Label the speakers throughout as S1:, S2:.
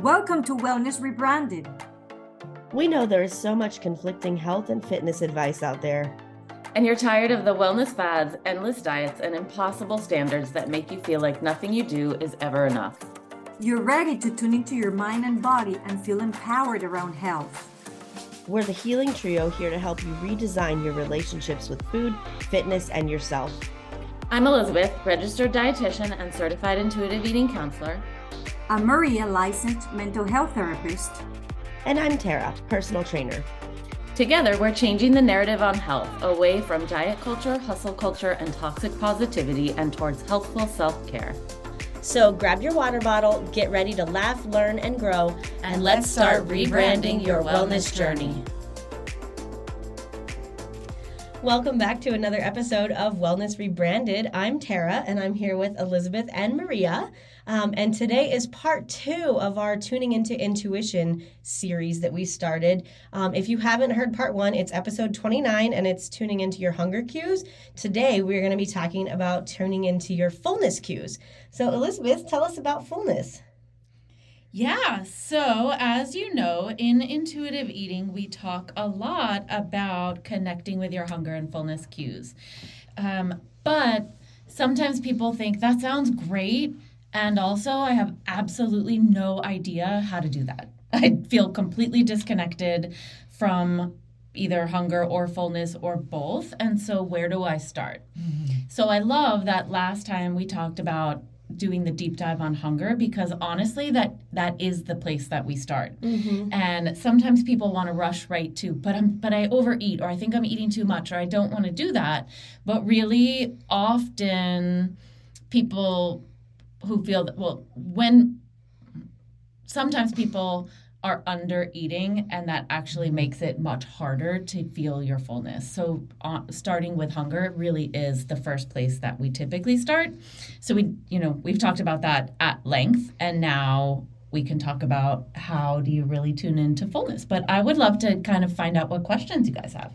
S1: Welcome to Wellness Rebranded.
S2: We know there is so much conflicting health and fitness advice out there.
S3: And you're tired of the wellness fads, endless diets, and impossible standards that make you feel like nothing you do is ever enough.
S1: You're ready to tune into your mind and body and feel empowered around health.
S2: We're the Healing Trio here to help you redesign your relationships with food, fitness, and yourself.
S3: I'm Elizabeth, registered dietitian and certified intuitive eating counselor.
S1: I'm Maria, licensed mental health therapist.
S2: And I'm Tara, personal trainer.
S3: Together, we're changing the narrative on health away from diet culture, hustle culture, and toxic positivity and towards healthful self care.
S2: So grab your water bottle, get ready to laugh, learn, and grow,
S3: and let's start rebranding your wellness journey.
S2: Welcome back to another episode of Wellness Rebranded. I'm Tara, and I'm here with Elizabeth and Maria. Um, and today is part two of our Tuning into Intuition series that we started. Um, if you haven't heard part one, it's episode 29 and it's tuning into your hunger cues. Today, we're going to be talking about tuning into your fullness cues. So, Elizabeth, tell us about fullness.
S4: Yeah, so as you know, in intuitive eating, we talk a lot about connecting with your hunger and fullness cues. Um, but sometimes people think that sounds great. And also, I have absolutely no idea how to do that. I feel completely disconnected from either hunger or fullness or both. And so, where do I start? Mm-hmm. So, I love that last time we talked about doing the deep dive on hunger because honestly that that is the place that we start mm-hmm. and sometimes people want to rush right to but i'm but i overeat or i think i'm eating too much or i don't want to do that but really often people who feel that well when sometimes people are under eating and that actually makes it much harder to feel your fullness. So uh, starting with hunger really is the first place that we typically start. So we you know we've talked about that at length and now we can talk about how do you really tune into fullness. But i would love to kind of find out what questions you guys have.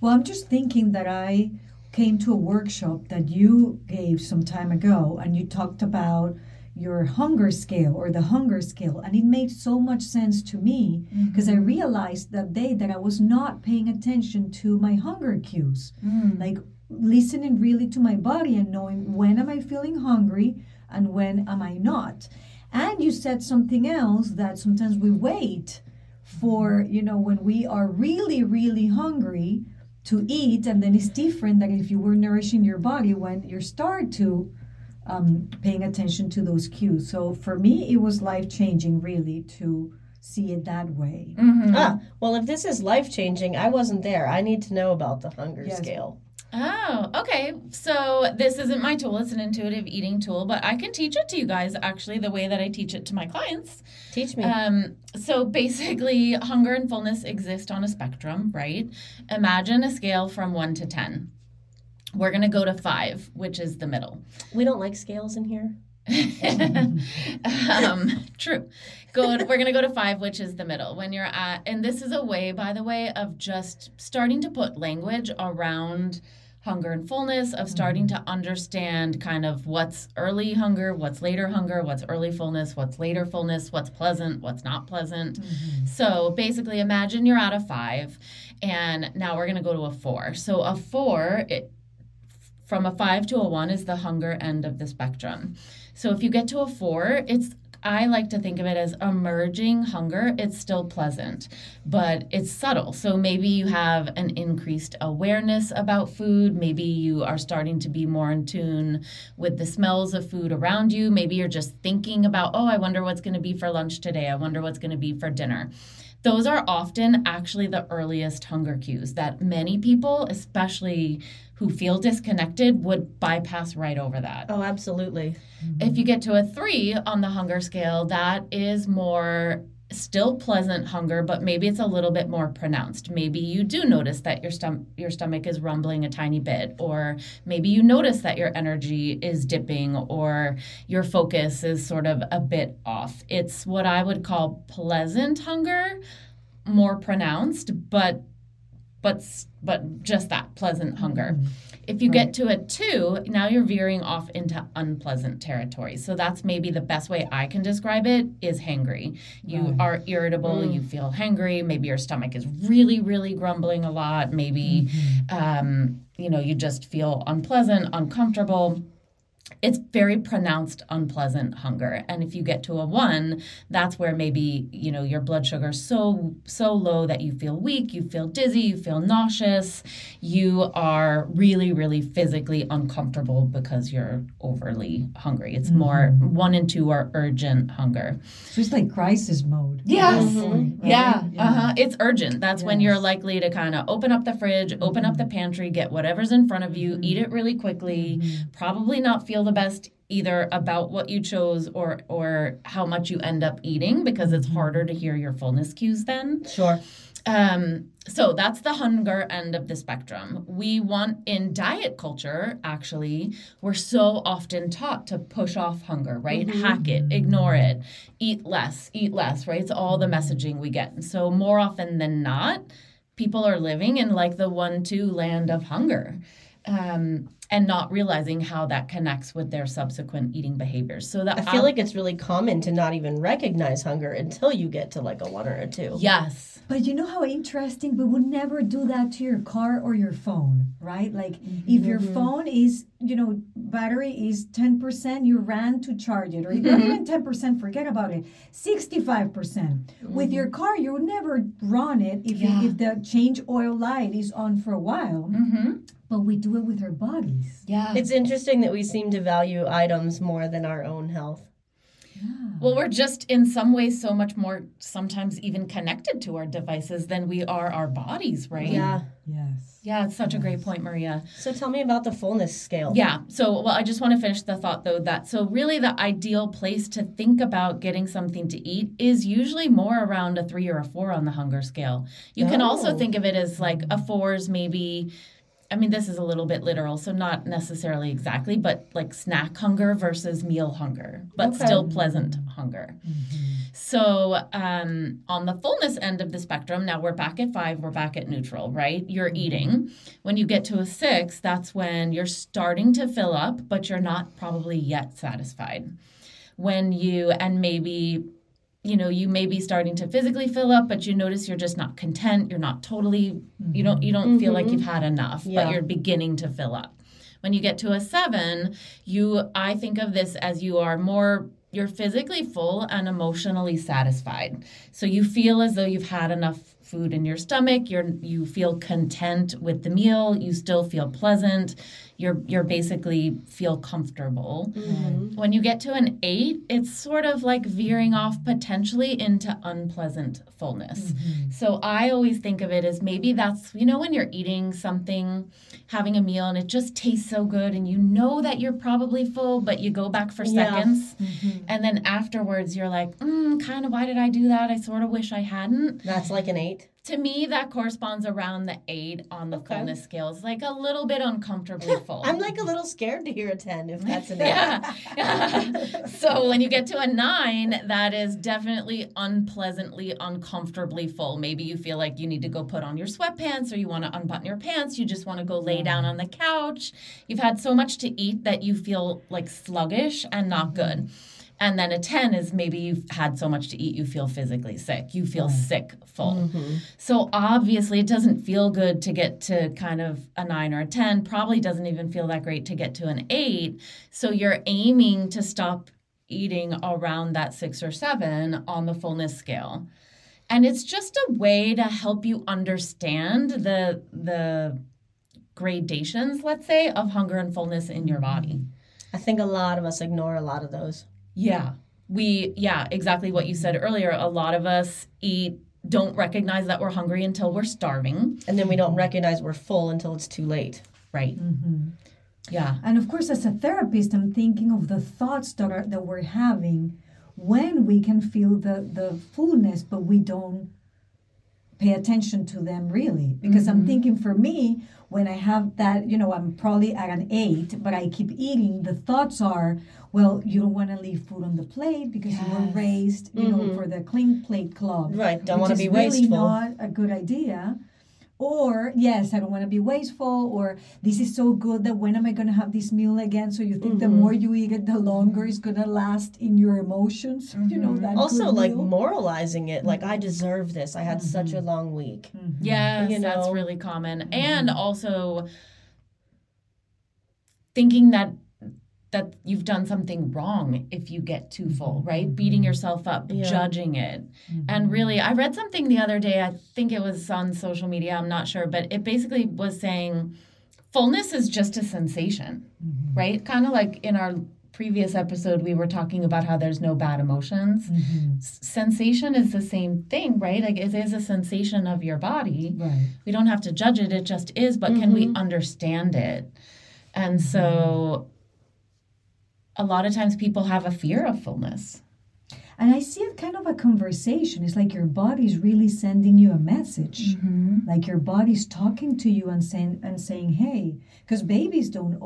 S5: Well i'm just thinking that i came to a workshop that you gave some time ago and you talked about your hunger scale or the hunger scale and it made so much sense to me because mm-hmm. i realized that day that i was not paying attention to my hunger cues mm. like listening really to my body and knowing when am i feeling hungry and when am i not and you said something else that sometimes we wait for you know when we are really really hungry to eat and then it's different than if you were nourishing your body when you start to um, paying attention to those cues. So for me, it was life changing, really, to see it that way.
S2: Mm-hmm. Ah, well, if this is life changing, I wasn't there. I need to know about the hunger yes. scale.
S4: Oh, okay. So this isn't my tool, it's an intuitive eating tool, but I can teach it to you guys actually the way that I teach it to my clients.
S2: Teach me.
S4: Um, so basically, hunger and fullness exist on a spectrum, right? Imagine a scale from one to 10. We're going to go to five, which is the middle.
S2: We don't like scales in here.
S4: um, true. Go. We're gonna go to five, which is the middle. When you're at, and this is a way, by the way, of just starting to put language around hunger and fullness, of starting to understand kind of what's early hunger, what's later hunger, what's early fullness, what's later fullness, what's pleasant, what's not pleasant. Mm-hmm. So basically, imagine you're at a five, and now we're gonna go to a four. So a four, it, from a five to a one is the hunger end of the spectrum. So if you get to a four, it's I like to think of it as emerging hunger. It's still pleasant, but it's subtle. So maybe you have an increased awareness about food. Maybe you are starting to be more in tune with the smells of food around you. Maybe you're just thinking about, oh, I wonder what's going to be for lunch today. I wonder what's going to be for dinner. Those are often actually the earliest hunger cues that many people, especially who feel disconnected would bypass right over that.
S2: Oh, absolutely.
S4: Mm-hmm. If you get to a three on the hunger scale, that is more still pleasant hunger, but maybe it's a little bit more pronounced. Maybe you do notice that your stomach your stomach is rumbling a tiny bit, or maybe you notice that your energy is dipping, or your focus is sort of a bit off. It's what I would call pleasant hunger, more pronounced, but but but just that pleasant hunger. Mm-hmm. If you get to a two, now you're veering off into unpleasant territory. So that's maybe the best way I can describe it is hangry. You are irritable, you mm. feel hangry, maybe your stomach is really, really grumbling a lot, maybe mm-hmm. um, you know, you just feel unpleasant, uncomfortable it's very pronounced unpleasant hunger. And if you get to a one that's where maybe you know your blood sugar is so so low that you feel weak you feel dizzy you feel nauseous. You are really really physically uncomfortable because you're overly hungry. It's mm-hmm. more one and two are urgent hunger.
S5: So it's like crisis mode.
S4: Yes.
S5: at that point, right? Mm-hmm.
S4: yeah, uh-huh. It's urgent. That's when you're likely to kind of open up the fridge, open up the mm-hmm. pantry, get whatever's in front of you, eat it really quickly, probably not feel the best either about what you chose or or how much you end up eating because it's harder to hear your fullness cues then.
S2: Sure.
S4: Um, so that's the hunger end of the spectrum. We want in diet culture, actually, we're so often taught to push off hunger, right? Hack it, ignore it, eat less, eat less, right? It's all the messaging we get. And so more often than not, people are living in like the one two land of hunger. Um, and not realizing how that connects with their subsequent eating behaviors. So that
S2: I feel like it's really common to not even recognize hunger until you get to like a one or a two.
S4: yes,
S5: But you know how interesting? We would never do that to your car or your phone, right? Like if your mm-hmm. phone is, you know, battery is 10%, you ran to charge it, or not mm-hmm. even 10%, forget about it, 65%. With mm-hmm. your car, you would never run it if, you- if the change oil light is on for a while.
S4: mm-hmm.
S5: But we do it with our bodies.
S4: yeah.
S2: It's interesting that we seem to value items more than our own health.
S4: Well, we're just in some ways so much more sometimes even connected to our devices than we are our bodies, right?
S2: Yeah.
S5: Yes.
S4: Yeah, it's such a great point, Maria.
S2: So tell me about the fullness scale.
S4: Yeah. So, well, I just want to finish the thought though that so really the ideal place to think about getting something to eat is usually more around a three or a four on the hunger scale. You can also
S2: Oh.
S4: think of it as like a four is maybe. I mean, this is a little bit literal, so not necessarily exactly, but like snack hunger versus meal hunger, but
S2: Okay.
S4: still pleasant hunger. So, um, on the fullness end of the spectrum, now we're back at five, we're back at neutral, right? You're eating. When you get to a six, that's when you're starting to fill up, but you're not probably yet satisfied. When you, and maybe, you know, you may be starting to physically fill up, but you notice you're just not content. You're not totally, you don't, you mm-hmm. don't feel like mm-hmm. you've had enough,
S2: Yeah.
S4: but you're beginning to fill up. When you get to a seven, you, I think of this as you are more you're physically full and emotionally satisfied. So you feel as though you've had enough food in your stomach, you're you feel content with the meal, you still feel pleasant, you're you're basically feel comfortable. Mm-hmm. When you get to an 8, it's sort of like veering off potentially into unpleasant fullness. Mm-hmm. So I always think of it as maybe that's you know when you're eating something, having a meal and it just tastes so good and you know that you're probably full but you go back for
S2: Yeah.
S4: seconds mm-hmm. and then afterwards, you're like, mm, kind of, why did I do that? I sort of wish I hadn't.
S2: That's like an eight.
S4: To me, that corresponds around the eight on the
S2: Okay.
S4: fullness scale. It's like a little bit uncomfortably full.
S2: I'm like a little scared to hear a 10 if that's an eight.
S4: yeah. so when you get to a nine, that is definitely unpleasantly, uncomfortably full. Maybe you feel like you need to go put on your sweatpants or you want to unbutton your pants. You just want to go lay down on the couch. You've had so much to eat that you feel like sluggish and not good. And then a 10 is maybe you've had so much to eat, you feel physically sick. You feel sick full. Mm-hmm. So obviously, it doesn't feel good to get to kind of a nine or a 10. Probably doesn't even feel that great to get to an eight. So you're aiming to stop eating around that six or seven on the fullness scale. And it's just a way to help you understand the, the gradations, let's say, of hunger and fullness in your body.
S2: I think a lot of us ignore a lot of those.
S4: Yeah. We, yeah, exactly what you said earlier. A lot of us eat, don't recognize that we're hungry until we're starving.
S2: And then we don't recognize we're full until it's too late.
S4: Right. Mm-hmm. Yeah.
S5: And of course, as a therapist, I'm thinking of the thoughts that are that we're having when we can feel the the fullness, but we don't pay attention to them really. Because I'm mm-hmm. thinking for me, when I have that, you know, I'm probably at an eight, but I keep eating. The thoughts are, well, you don't want to leave food on the plate because you were raised, you know, mm-hmm. for the clean plate club.
S2: Right, don't wanna
S5: is
S2: be
S5: really
S2: wasteful.
S5: not a good idea or yes i don't want to be wasteful or this is so good that when am i going to have this meal again so you think the mm-hmm. more you eat it the longer it's going to last in your emotions you know mm-hmm. that
S2: Also, like
S5: meal.
S2: moralizing it, like I deserve this. I had mm-hmm. such a
S5: Mm-hmm.
S2: long week.
S4: Yes,
S2: You
S4: that's really common. And also thinking that that you've done something wrong if you get too mm-hmm. full, right? Beating yourself up,
S2: Yeah.
S4: judging it. Mm-hmm. And really, I read something the other day, I think it was on social media, I'm not sure, but it basically was saying fullness is just a sensation, mm-hmm. right? Kind of like in our previous episode we were talking about how there's no bad emotions. S- Sensation is the same thing, right? Like it is a sensation of your body
S5: right
S4: we don't have to judge it it just is but can we understand it and so a lot of times people have a fear of fullness.
S5: And i see it kind of a conversation. It's like your body's really sending you a message. Mm-hmm. Like your body's talking to you and saying and saying hey because babies don't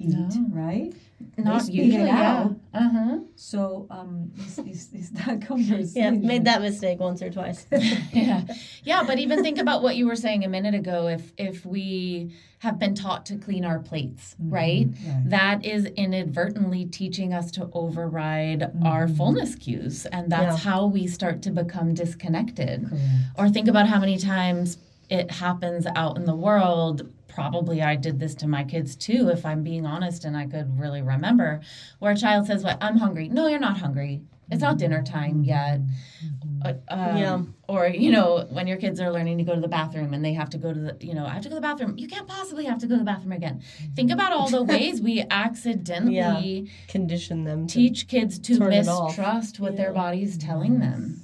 S5: overeat right?
S4: Not
S5: spit it
S4: usually yeah. uh-huh.
S5: So um is, is, is that conversation?
S2: Yeah, made that mistake once or twice.
S4: yeah. Yeah but even think about what you were saying a minute ago. If if we have been taught to clean our plates right?
S5: Right.
S4: that is inadvertently teaching us to override our fullness cues and that's
S2: Yeah.
S4: how we start to become disconnected.
S5: Correct.
S4: or think about how many times it happens out in the world probably i did this to my kids too if i'm being honest and i could really remember where a child says what i'm hungry. No you're not hungry. It's not dinner time yet. Uh, um,
S2: Yeah.
S4: or you know when your kids are learning to go to the bathroom and they have to go to the you know i have to go to the bathroom. You can't possibly have to go to the bathroom again. Think about all the ways we accidentally
S2: Condition them to
S4: teach kids to
S2: Turn it off.
S4: mistrust what their body's telling them.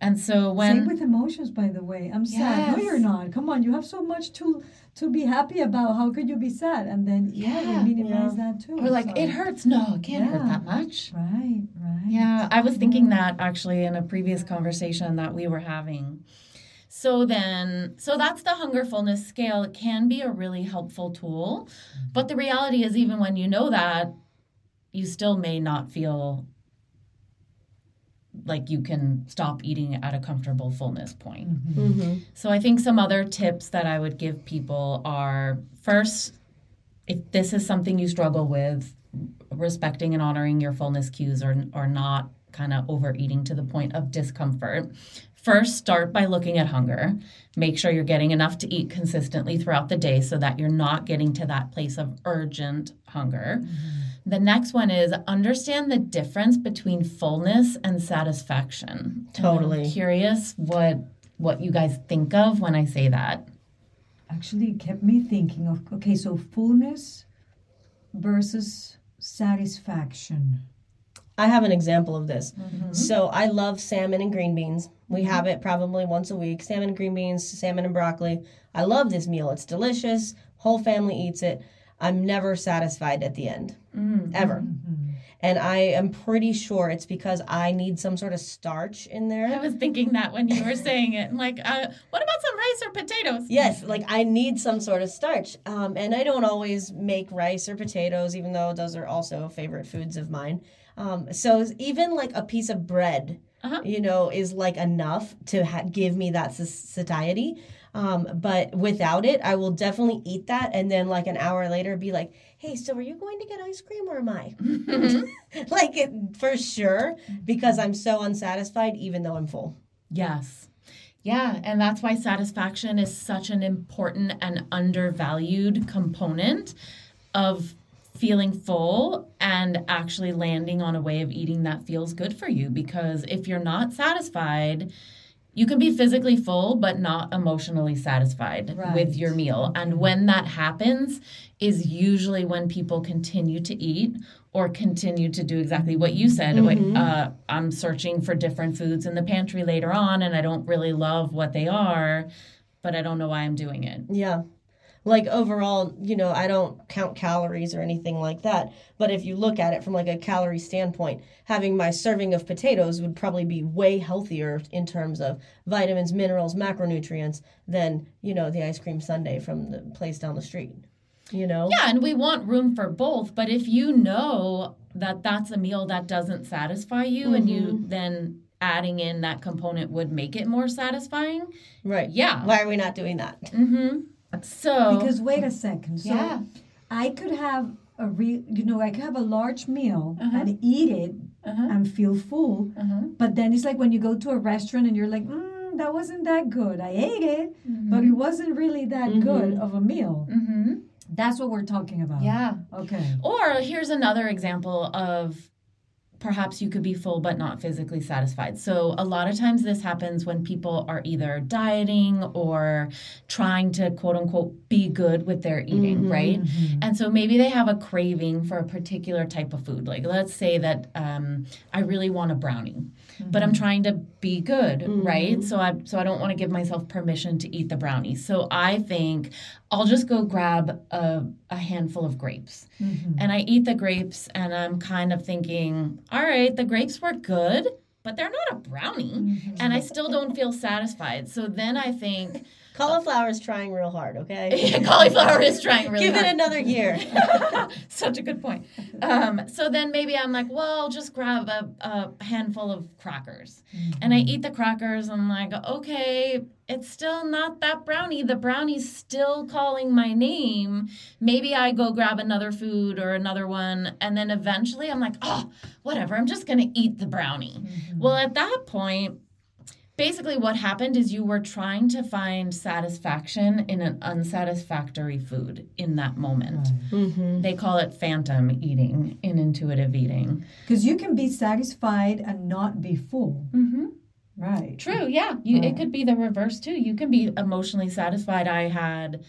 S4: And so when
S5: Same with emotions, by the way. I'm sad. No, you're not. Come on, you have so much to to be happy about. How could you be sad? And then yeah,
S4: Yeah.
S5: we minimize that too.
S4: Or like,
S5: so-
S4: it hurts. No, it can't hurt that much.
S5: Right, right.
S4: Yeah, I was thinking that actually in a previous conversation that we were having. So then, so that's the hunger fullness scale. It can be a really helpful tool, but the reality is, even when you know that, you still may not feel like you can stop eating at a comfortable fullness point.
S2: Mm-hmm.
S4: So I think some other tips that I would give people are first, if this is something you struggle with, respecting and honoring your fullness cues or, or not kind of overeating to the point of discomfort. First, start by looking at hunger. Make sure you're getting enough to eat consistently throughout the day so that you're not getting to that place of urgent hunger. The next one is understand the difference between fullness and satisfaction. And I'm
S2: Totally.
S4: curious what what you guys think of when I say that.
S5: Actually, it kept me thinking of okay, so fullness versus satisfaction.
S2: I have an example of this.
S4: Mm-hmm.
S2: So I love salmon and green beans. We have it probably once a week. Salmon and green beans, salmon and broccoli. I love this meal. It's delicious. Whole family eats it. I'm never satisfied at the end.
S4: Mm-hmm.
S2: Ever. And I am pretty sure it's because I need some sort of starch in there.
S4: I was thinking that when you were saying it. I'm like, uh, what about some rice or potatoes?
S2: Yes, like I need some sort of starch. Um, and I don't always make rice or potatoes, even though those are also favorite foods of mine. Um, so even like a piece of bread,
S4: Uh-huh.
S2: you know, is like enough to ha- give me that sa- satiety. Um, but without it, I will definitely eat that, and then like an hour later, be like, "Hey, so are you going to get ice cream or am I?" like it, for sure, because I'm so unsatisfied, even though I'm full.
S4: Yes. Yeah, and that's why satisfaction is such an important and undervalued component of feeling full and actually landing on a way of eating that feels good for you because if you're not satisfied, you can be physically full but not emotionally satisfied
S5: Right.
S4: with your meal. And when that happens is usually when people continue to eat or continue to do exactly what you said. Wait, Uh, I'm searching for different foods in the pantry later on and I don't really love what they are, but I don't know why I'm doing it.
S2: Yeah. Like overall, you know, I don't count calories or anything like that. But if you look at it from like a calorie standpoint, having my serving of potatoes would probably be way healthier in terms of vitamins, minerals, macronutrients than, you know, the ice cream sundae from the place down the street. You know?
S4: Yeah, and we want room for both, but if you know that that's a meal that doesn't satisfy you and you then adding in that component would make it more satisfying.
S2: Right.
S4: Yeah.
S2: Why are we not doing that?
S4: Mm-hmm. So
S5: Because wait a second. So
S4: Yeah.
S5: I could have a real, you know, I could have a large meal
S4: Uh-huh.
S5: and eat it
S4: Uh-huh.
S5: and feel full.
S4: Uh-huh.
S5: But then it's like when you go to a restaurant and you're like, mm, that wasn't that good. I ate it, but it wasn't really that good of a meal.
S4: Mm-hmm.
S5: That's what we're talking about.
S4: Yeah.
S5: Okay.
S4: Or here's another example of perhaps you could be full but not physically satisfied. So a lot of times this happens when people are either dieting or trying to quote unquote be good with their eating, mm-hmm, right? Mm-hmm. And so maybe they have a craving for a particular type of food. Like let's say that um, I really want a brownie, but I'm mm-hmm. trying to be good, right? So I so I don't want to give myself permission to eat the brownie. So I think I'll just go grab a, a handful of grapes. Mm-hmm. And I eat the grapes and I'm kind of thinking, all right, the grapes were good, but they're not a brownie. Mm-hmm. And I still don't feel satisfied. So then I think
S2: Cauliflower is trying real hard, okay?
S4: cauliflower is trying really
S2: Give
S4: hard.
S2: it another year.
S4: Such a good point. Um, so then maybe I'm like, well, I'll just grab a, a handful of crackers. And I eat the crackers. I'm like, okay, it's still not that brownie. The brownie's still calling my name. Maybe I go grab another food or another one. And then eventually I'm like, oh, whatever. I'm just going to eat the brownie. Well, at that point, basically what happened is you were trying to find satisfaction in an unsatisfactory food in that moment. They call it phantom eating in intuitive eating.
S5: Because you can be satisfied and not be full.
S4: Mm-hmm.
S5: Right.
S4: True, yeah. You it could be the reverse too. You can be emotionally satisfied. I had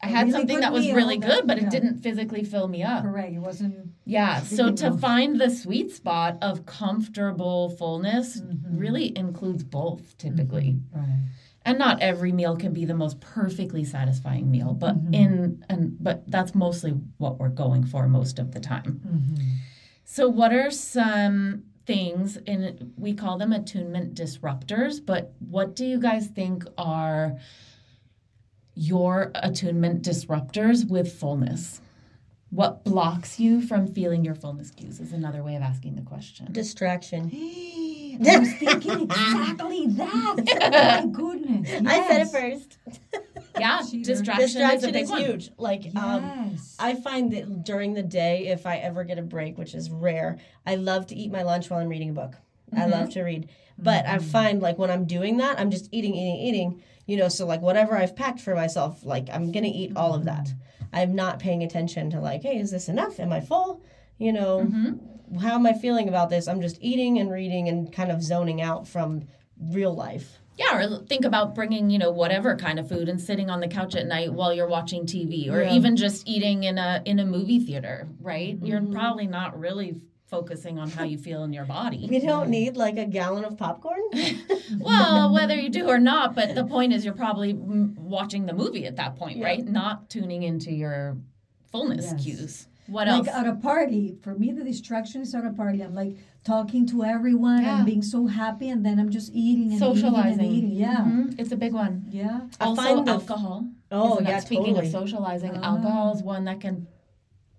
S4: I had
S5: really
S4: something that was
S5: meal
S4: really good, but
S5: yeah.
S4: it didn't physically fill me up.
S5: Correct. It wasn't.
S4: Yeah. So to
S5: enough.
S4: find the sweet spot of comfortable fullness mm-hmm. really includes both typically.
S5: Mm-hmm, right.
S4: and not every meal can be the most perfectly satisfying meal but mm-hmm. in and but that's mostly what we're going for most of the time so what are some things in we call them attunement disruptors but what do you guys think are your attunement disruptors with fullness what blocks you from feeling your fullness cues is another way of asking the question
S2: Distraction.
S5: Hey, I was thinking exactly that. Oh my goodness.
S2: I said it first.
S4: yeah
S5: Cheater.
S4: distraction, is a big
S2: is
S4: one
S2: huge. Like, um, I find that during the day, if I ever get a break, which is rare, I love to eat my lunch while I'm reading a book. I love to read. But I find like when I'm doing that, I'm just eating, eating, eating, you know, so like whatever I've packed for myself, like I'm going to eat all of that. I'm not paying attention to like, hey, is this enough? Am I full? You know, mm-hmm. how am I feeling about this? I'm just eating and reading and kind of zoning out from real life.
S4: Yeah, or think about bringing, you know, whatever kind of food and sitting on the couch at night while you're watching TV or
S2: Yeah.
S4: even just eating in a in a movie theater, right? You're mm-hmm. probably not really focusing on how you feel in your body.
S2: We don't need like a gallon of popcorn.
S4: Well, whether you do or not, but the point is you're probably mm, watching the movie at that point,
S2: Yeah.
S4: right? Not tuning into your fullness
S5: Yes.
S4: cues. What
S5: like
S4: else?
S5: at a party, for me, the distraction is at a party. I'm like talking to everyone
S4: Yeah.
S5: and being so happy, and then I'm just eating and
S4: Socializing.
S5: eating and eating. Yeah,
S4: Mhm, It's a big one.
S5: yeah.
S2: I
S4: also
S2: find the-
S4: alcohol.
S2: Oh,
S4: Isn't that-
S2: yeah,
S4: Speaking
S2: totally.
S4: of socializing,
S5: Ah.
S4: alcohol is one that can,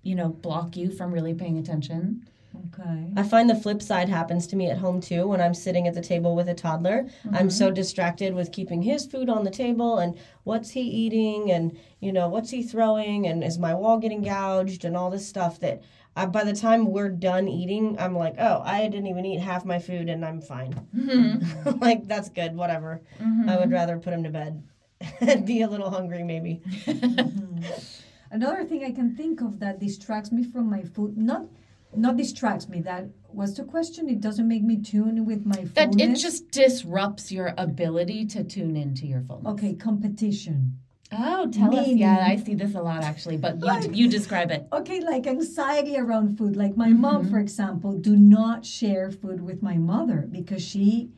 S4: you know, block you from really paying attention.
S5: Okay.
S2: I find the flip side happens to me at home too when I'm sitting at the table with a toddler. I'm mm-hmm. so distracted with keeping his food on the table and what's he eating and you know what's he throwing and is my wall getting gouged and all this stuff that I, by the time we're done eating, I'm like, oh, I didn't even eat half my food and I'm fine. Mm-hmm. like that's good, whatever. I would mm-hmm. rather put him to bed and be a little hungry maybe.
S5: Another thing I can think of that distracts me from my food, not not distracts me. That was the question. It doesn't make me tune with my food.
S4: That it just disrupts your ability to tune into your fullness.
S5: okay. Competition.
S4: Oh, tell us. Yeah, I see this a lot actually, but you
S5: Like-
S4: you describe it.
S5: Okay, like anxiety around food. Like my mom,
S4: Mm-hmm.
S5: for example, do not share food with my mother because she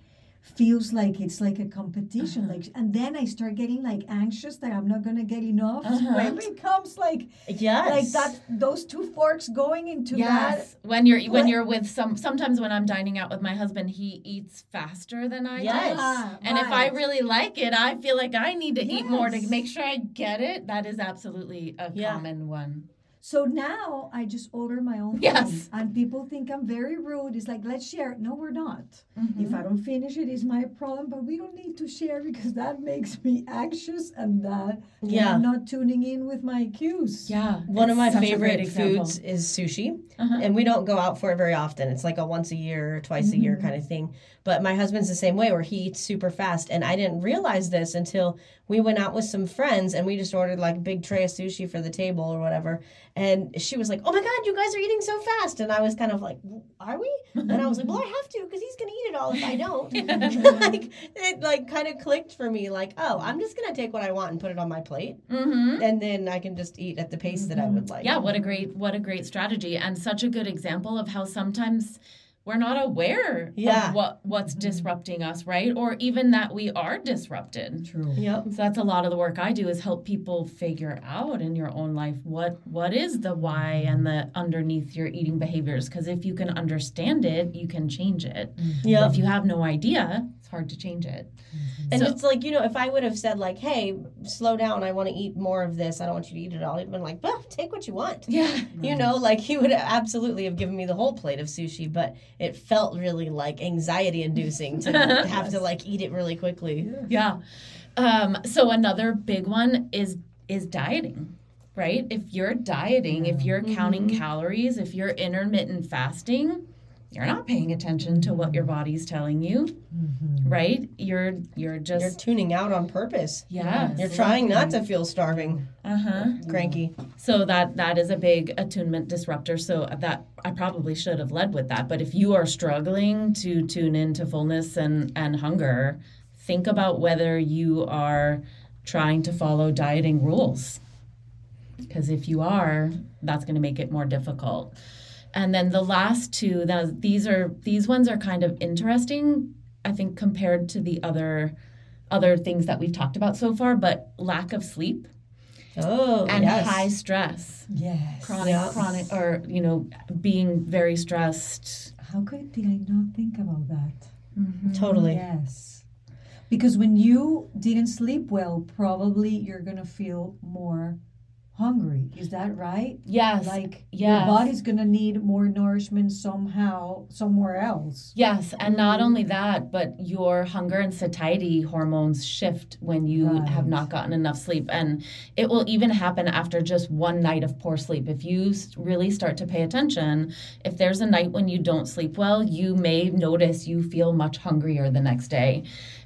S5: feels like it's like a competition.
S4: Uh-huh.
S5: Like, and then I start getting like anxious that I'm not gonna get enough.
S4: Uh-huh.
S5: it becomes like
S2: Yes.
S5: like that. Those two forks going into
S4: Yes, when you're when you're with some. Sometimes when I'm dining out with my husband, he eats faster than I
S2: Yes.
S4: do.
S5: Ah,
S4: And if I really like it, I feel like I need to eat more to make sure I get it. That is absolutely a
S2: Yeah.
S4: common one.
S5: So now I just order my own
S4: Yes.
S5: thing. And people think I'm very rude. It's like, let's share. No, we're not.
S4: Mm-hmm.
S5: If I don't finish it, it's my problem. But we don't need to share because that makes me anxious and that
S2: Yeah.
S5: I'm not tuning in with my cues.
S4: Yeah.
S2: One of my
S4: such a great
S2: favorite foods is sushi,
S4: Uh-huh.
S2: and we don't go out for it very often. It's like a once a year, or twice a year
S4: Mm-hmm.
S2: kind of thing. But my husband's the same way, where he eats super fast, and I didn't realize this until we went out with some friends, and we just ordered like a big tray of sushi for the table or whatever. And she was like, "Oh my god, you guys are eating so fast!" And I was kind of like, "Are we?" And I was like, "Well, I have to because he's gonna eat it all if I don't." like it, like kind of clicked for me, like, "Oh, I'm just gonna take what I want and put it on my plate,
S4: Mm-hmm.
S2: and then I can just eat at the pace that I would like."
S4: Yeah, what a great what a great strategy and such a good example of how sometimes we're not aware
S2: Yeah.
S4: of what what's mm-hmm. disrupting us, right? Or even that we are disrupted.
S5: True.
S2: Yep.
S4: So that's a lot of the work I do is help people figure out in your own life what what is the why and the underneath your eating behaviors because if you can understand it, you can change it. Mm-hmm.
S2: Yep.
S4: If you have no idea, it's hard to change it.
S2: And
S4: So-
S2: it's like, you know, if I would have said, like, hey, slow down, I want to eat more of this, I don't want you to eat it all, he'd been like, well, take what you want.
S4: Yeah.
S2: You know, like he would absolutely have given me the whole plate of sushi, but it felt really like anxiety inducing to have to like eat it really quickly.
S4: Yeah. Um, so another big one is is dieting, right? If you're dieting, if you're counting calories, if you're intermittent fasting, you're not paying attention to what your body's telling you, right? You're you're just You're
S2: tuning out on purpose.
S4: yeah.
S2: You're trying not to feel starving,
S4: Uh-huh.
S2: cranky.
S4: So that that is a big attunement disruptor. So that I probably should have led with that. But if you are struggling to tune into fullness and and hunger, think about whether you are trying to follow dieting rules. Because if you are, that's going to make it more difficult. And then the last two, that these are these ones are kind of interesting, I think, compared to the other other things that we've talked about so far. But lack of sleep
S2: Oh,
S4: and
S2: yes.
S4: high stress
S5: Yes.
S4: chronic
S2: Yeah.
S4: chronic or you know being very stressed
S5: How could did I not think about that? Mm-hmm.
S2: Totally.
S5: Yes. Because when you didn't sleep well, probably you're gonna feel more hungry. Is that right?
S4: yes
S5: Like
S4: yes.
S5: your body's gonna need more nourishment somehow, somewhere else.
S4: yes and not mm-hmm. only that but your hunger and satiety hormones shift when you have not gotten enough sleep and it will even happen after just one night of poor sleep if you really start to pay attention if there's a night when you don't sleep well you may notice you feel much hungrier the next day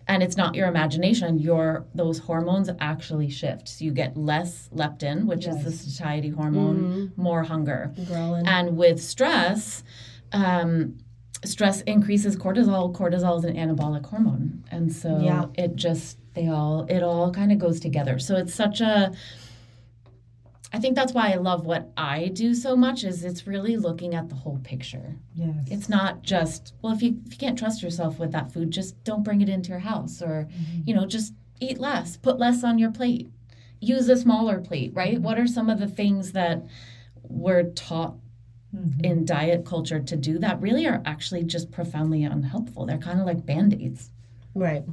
S4: and it's not your imagination. Your those hormones actually shift. So you get less leptin which is the
S5: Yes.
S4: satiety hormone more hunger.
S2: Growling.
S4: and with stress um, stress increases cortisol. Cortisol is an anabolic hormone. And so
S2: Yeah.
S4: it just they all it all kind of goes together. So it's such a I think that's why I love what I do so much is it's really looking at the whole picture.
S5: Yes.
S4: It's not just well if you if you can't trust yourself with that food just don't bring it into your house or mm-hmm. you know just eat less, put less on your plate. Use a smaller plate, right? What are some of the things that we're taught mm-hmm. in diet culture to do that really are actually just profoundly unhelpful. They're kind of like band-aids.
S2: right.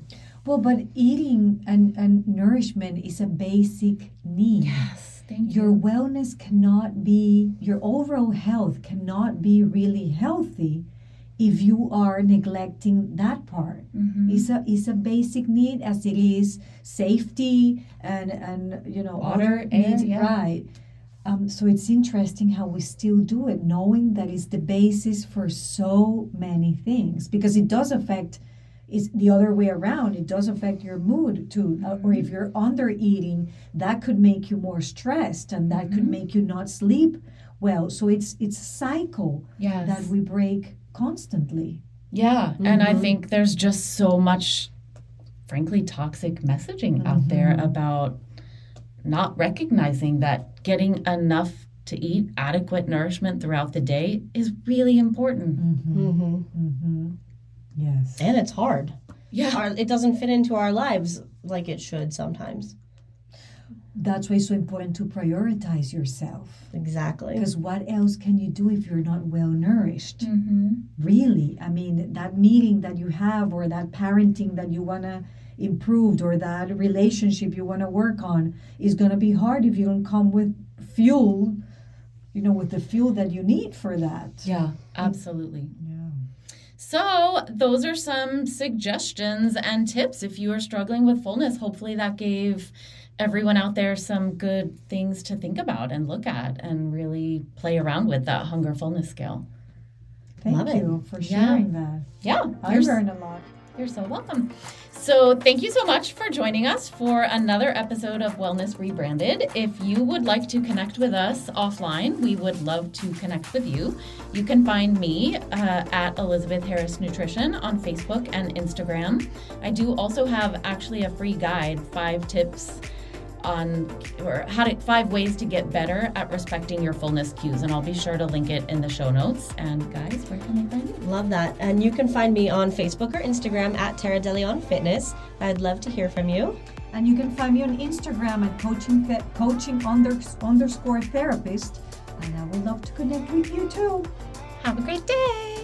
S5: well, but eating and, and nourishment is a basic need.
S4: Yes, thank
S5: Your wellness cannot be, your overall health cannot be really healthy if you are neglecting that part.
S4: Mm-hmm.
S5: It's a it's a basic need as it is safety and and you know
S4: Water,
S5: needs,
S4: yeah.
S5: right. Um, so it's interesting how we still do it, knowing that it's the basis for so many things because it does affect. It's the other way around. It does affect your mood too. Uh, or if mm-hmm. you're under eating, that could make you more stressed, and that could mm-hmm. make you not sleep well. So it's it's a cycle
S4: Yes.
S5: that we break constantly.
S4: Yeah, and I mm-hmm. think there's just so much, frankly, toxic messaging out there about not recognizing that getting enough to eat adequate nourishment throughout the day is really important.
S5: Yes.
S2: And it's hard.
S4: Yeah.
S2: Our, it doesn't fit into our lives like it should sometimes.
S5: That's why it's so important to prioritize yourself.
S2: Exactly.
S5: Because what else can you do if you're not well nourished?
S4: Mm-hmm.
S5: Really? I mean, that meeting that you have, or that parenting that you want to improve, or that relationship you want to work on is going to be hard if you don't come with fuel you know, with the fuel that you need for that.
S4: Yeah, absolutely.
S5: Yeah.
S4: So, those are some suggestions and tips if you are struggling with fullness. Hopefully, that gave everyone out there some good things to think about and look at and really play around with that hunger fullness scale.
S5: Thank
S2: Love it.
S5: you for
S4: Yeah.
S5: sharing that.
S4: Yeah,
S5: I learned a lot.
S4: You're so welcome. So, thank you so much for joining us for another episode of Wellness Rebranded. If you would like to connect with us offline, we would love to connect with you. You can find me uh, at Elizabeth Harris Nutrition on Facebook and Instagram. I do also have actually a free guide, five tips on or how to five ways to get better at respecting your fullness cues and I'll be sure to link it in the show notes and guys where can they find you
S2: Love that. And you can find me on Facebook or Instagram at Tara DeLeon Fitness. I'd love to hear from you.
S5: And you can find me on Instagram at coaching th- coaching under, underscore therapist. And I would love to connect with you too.
S4: have a great day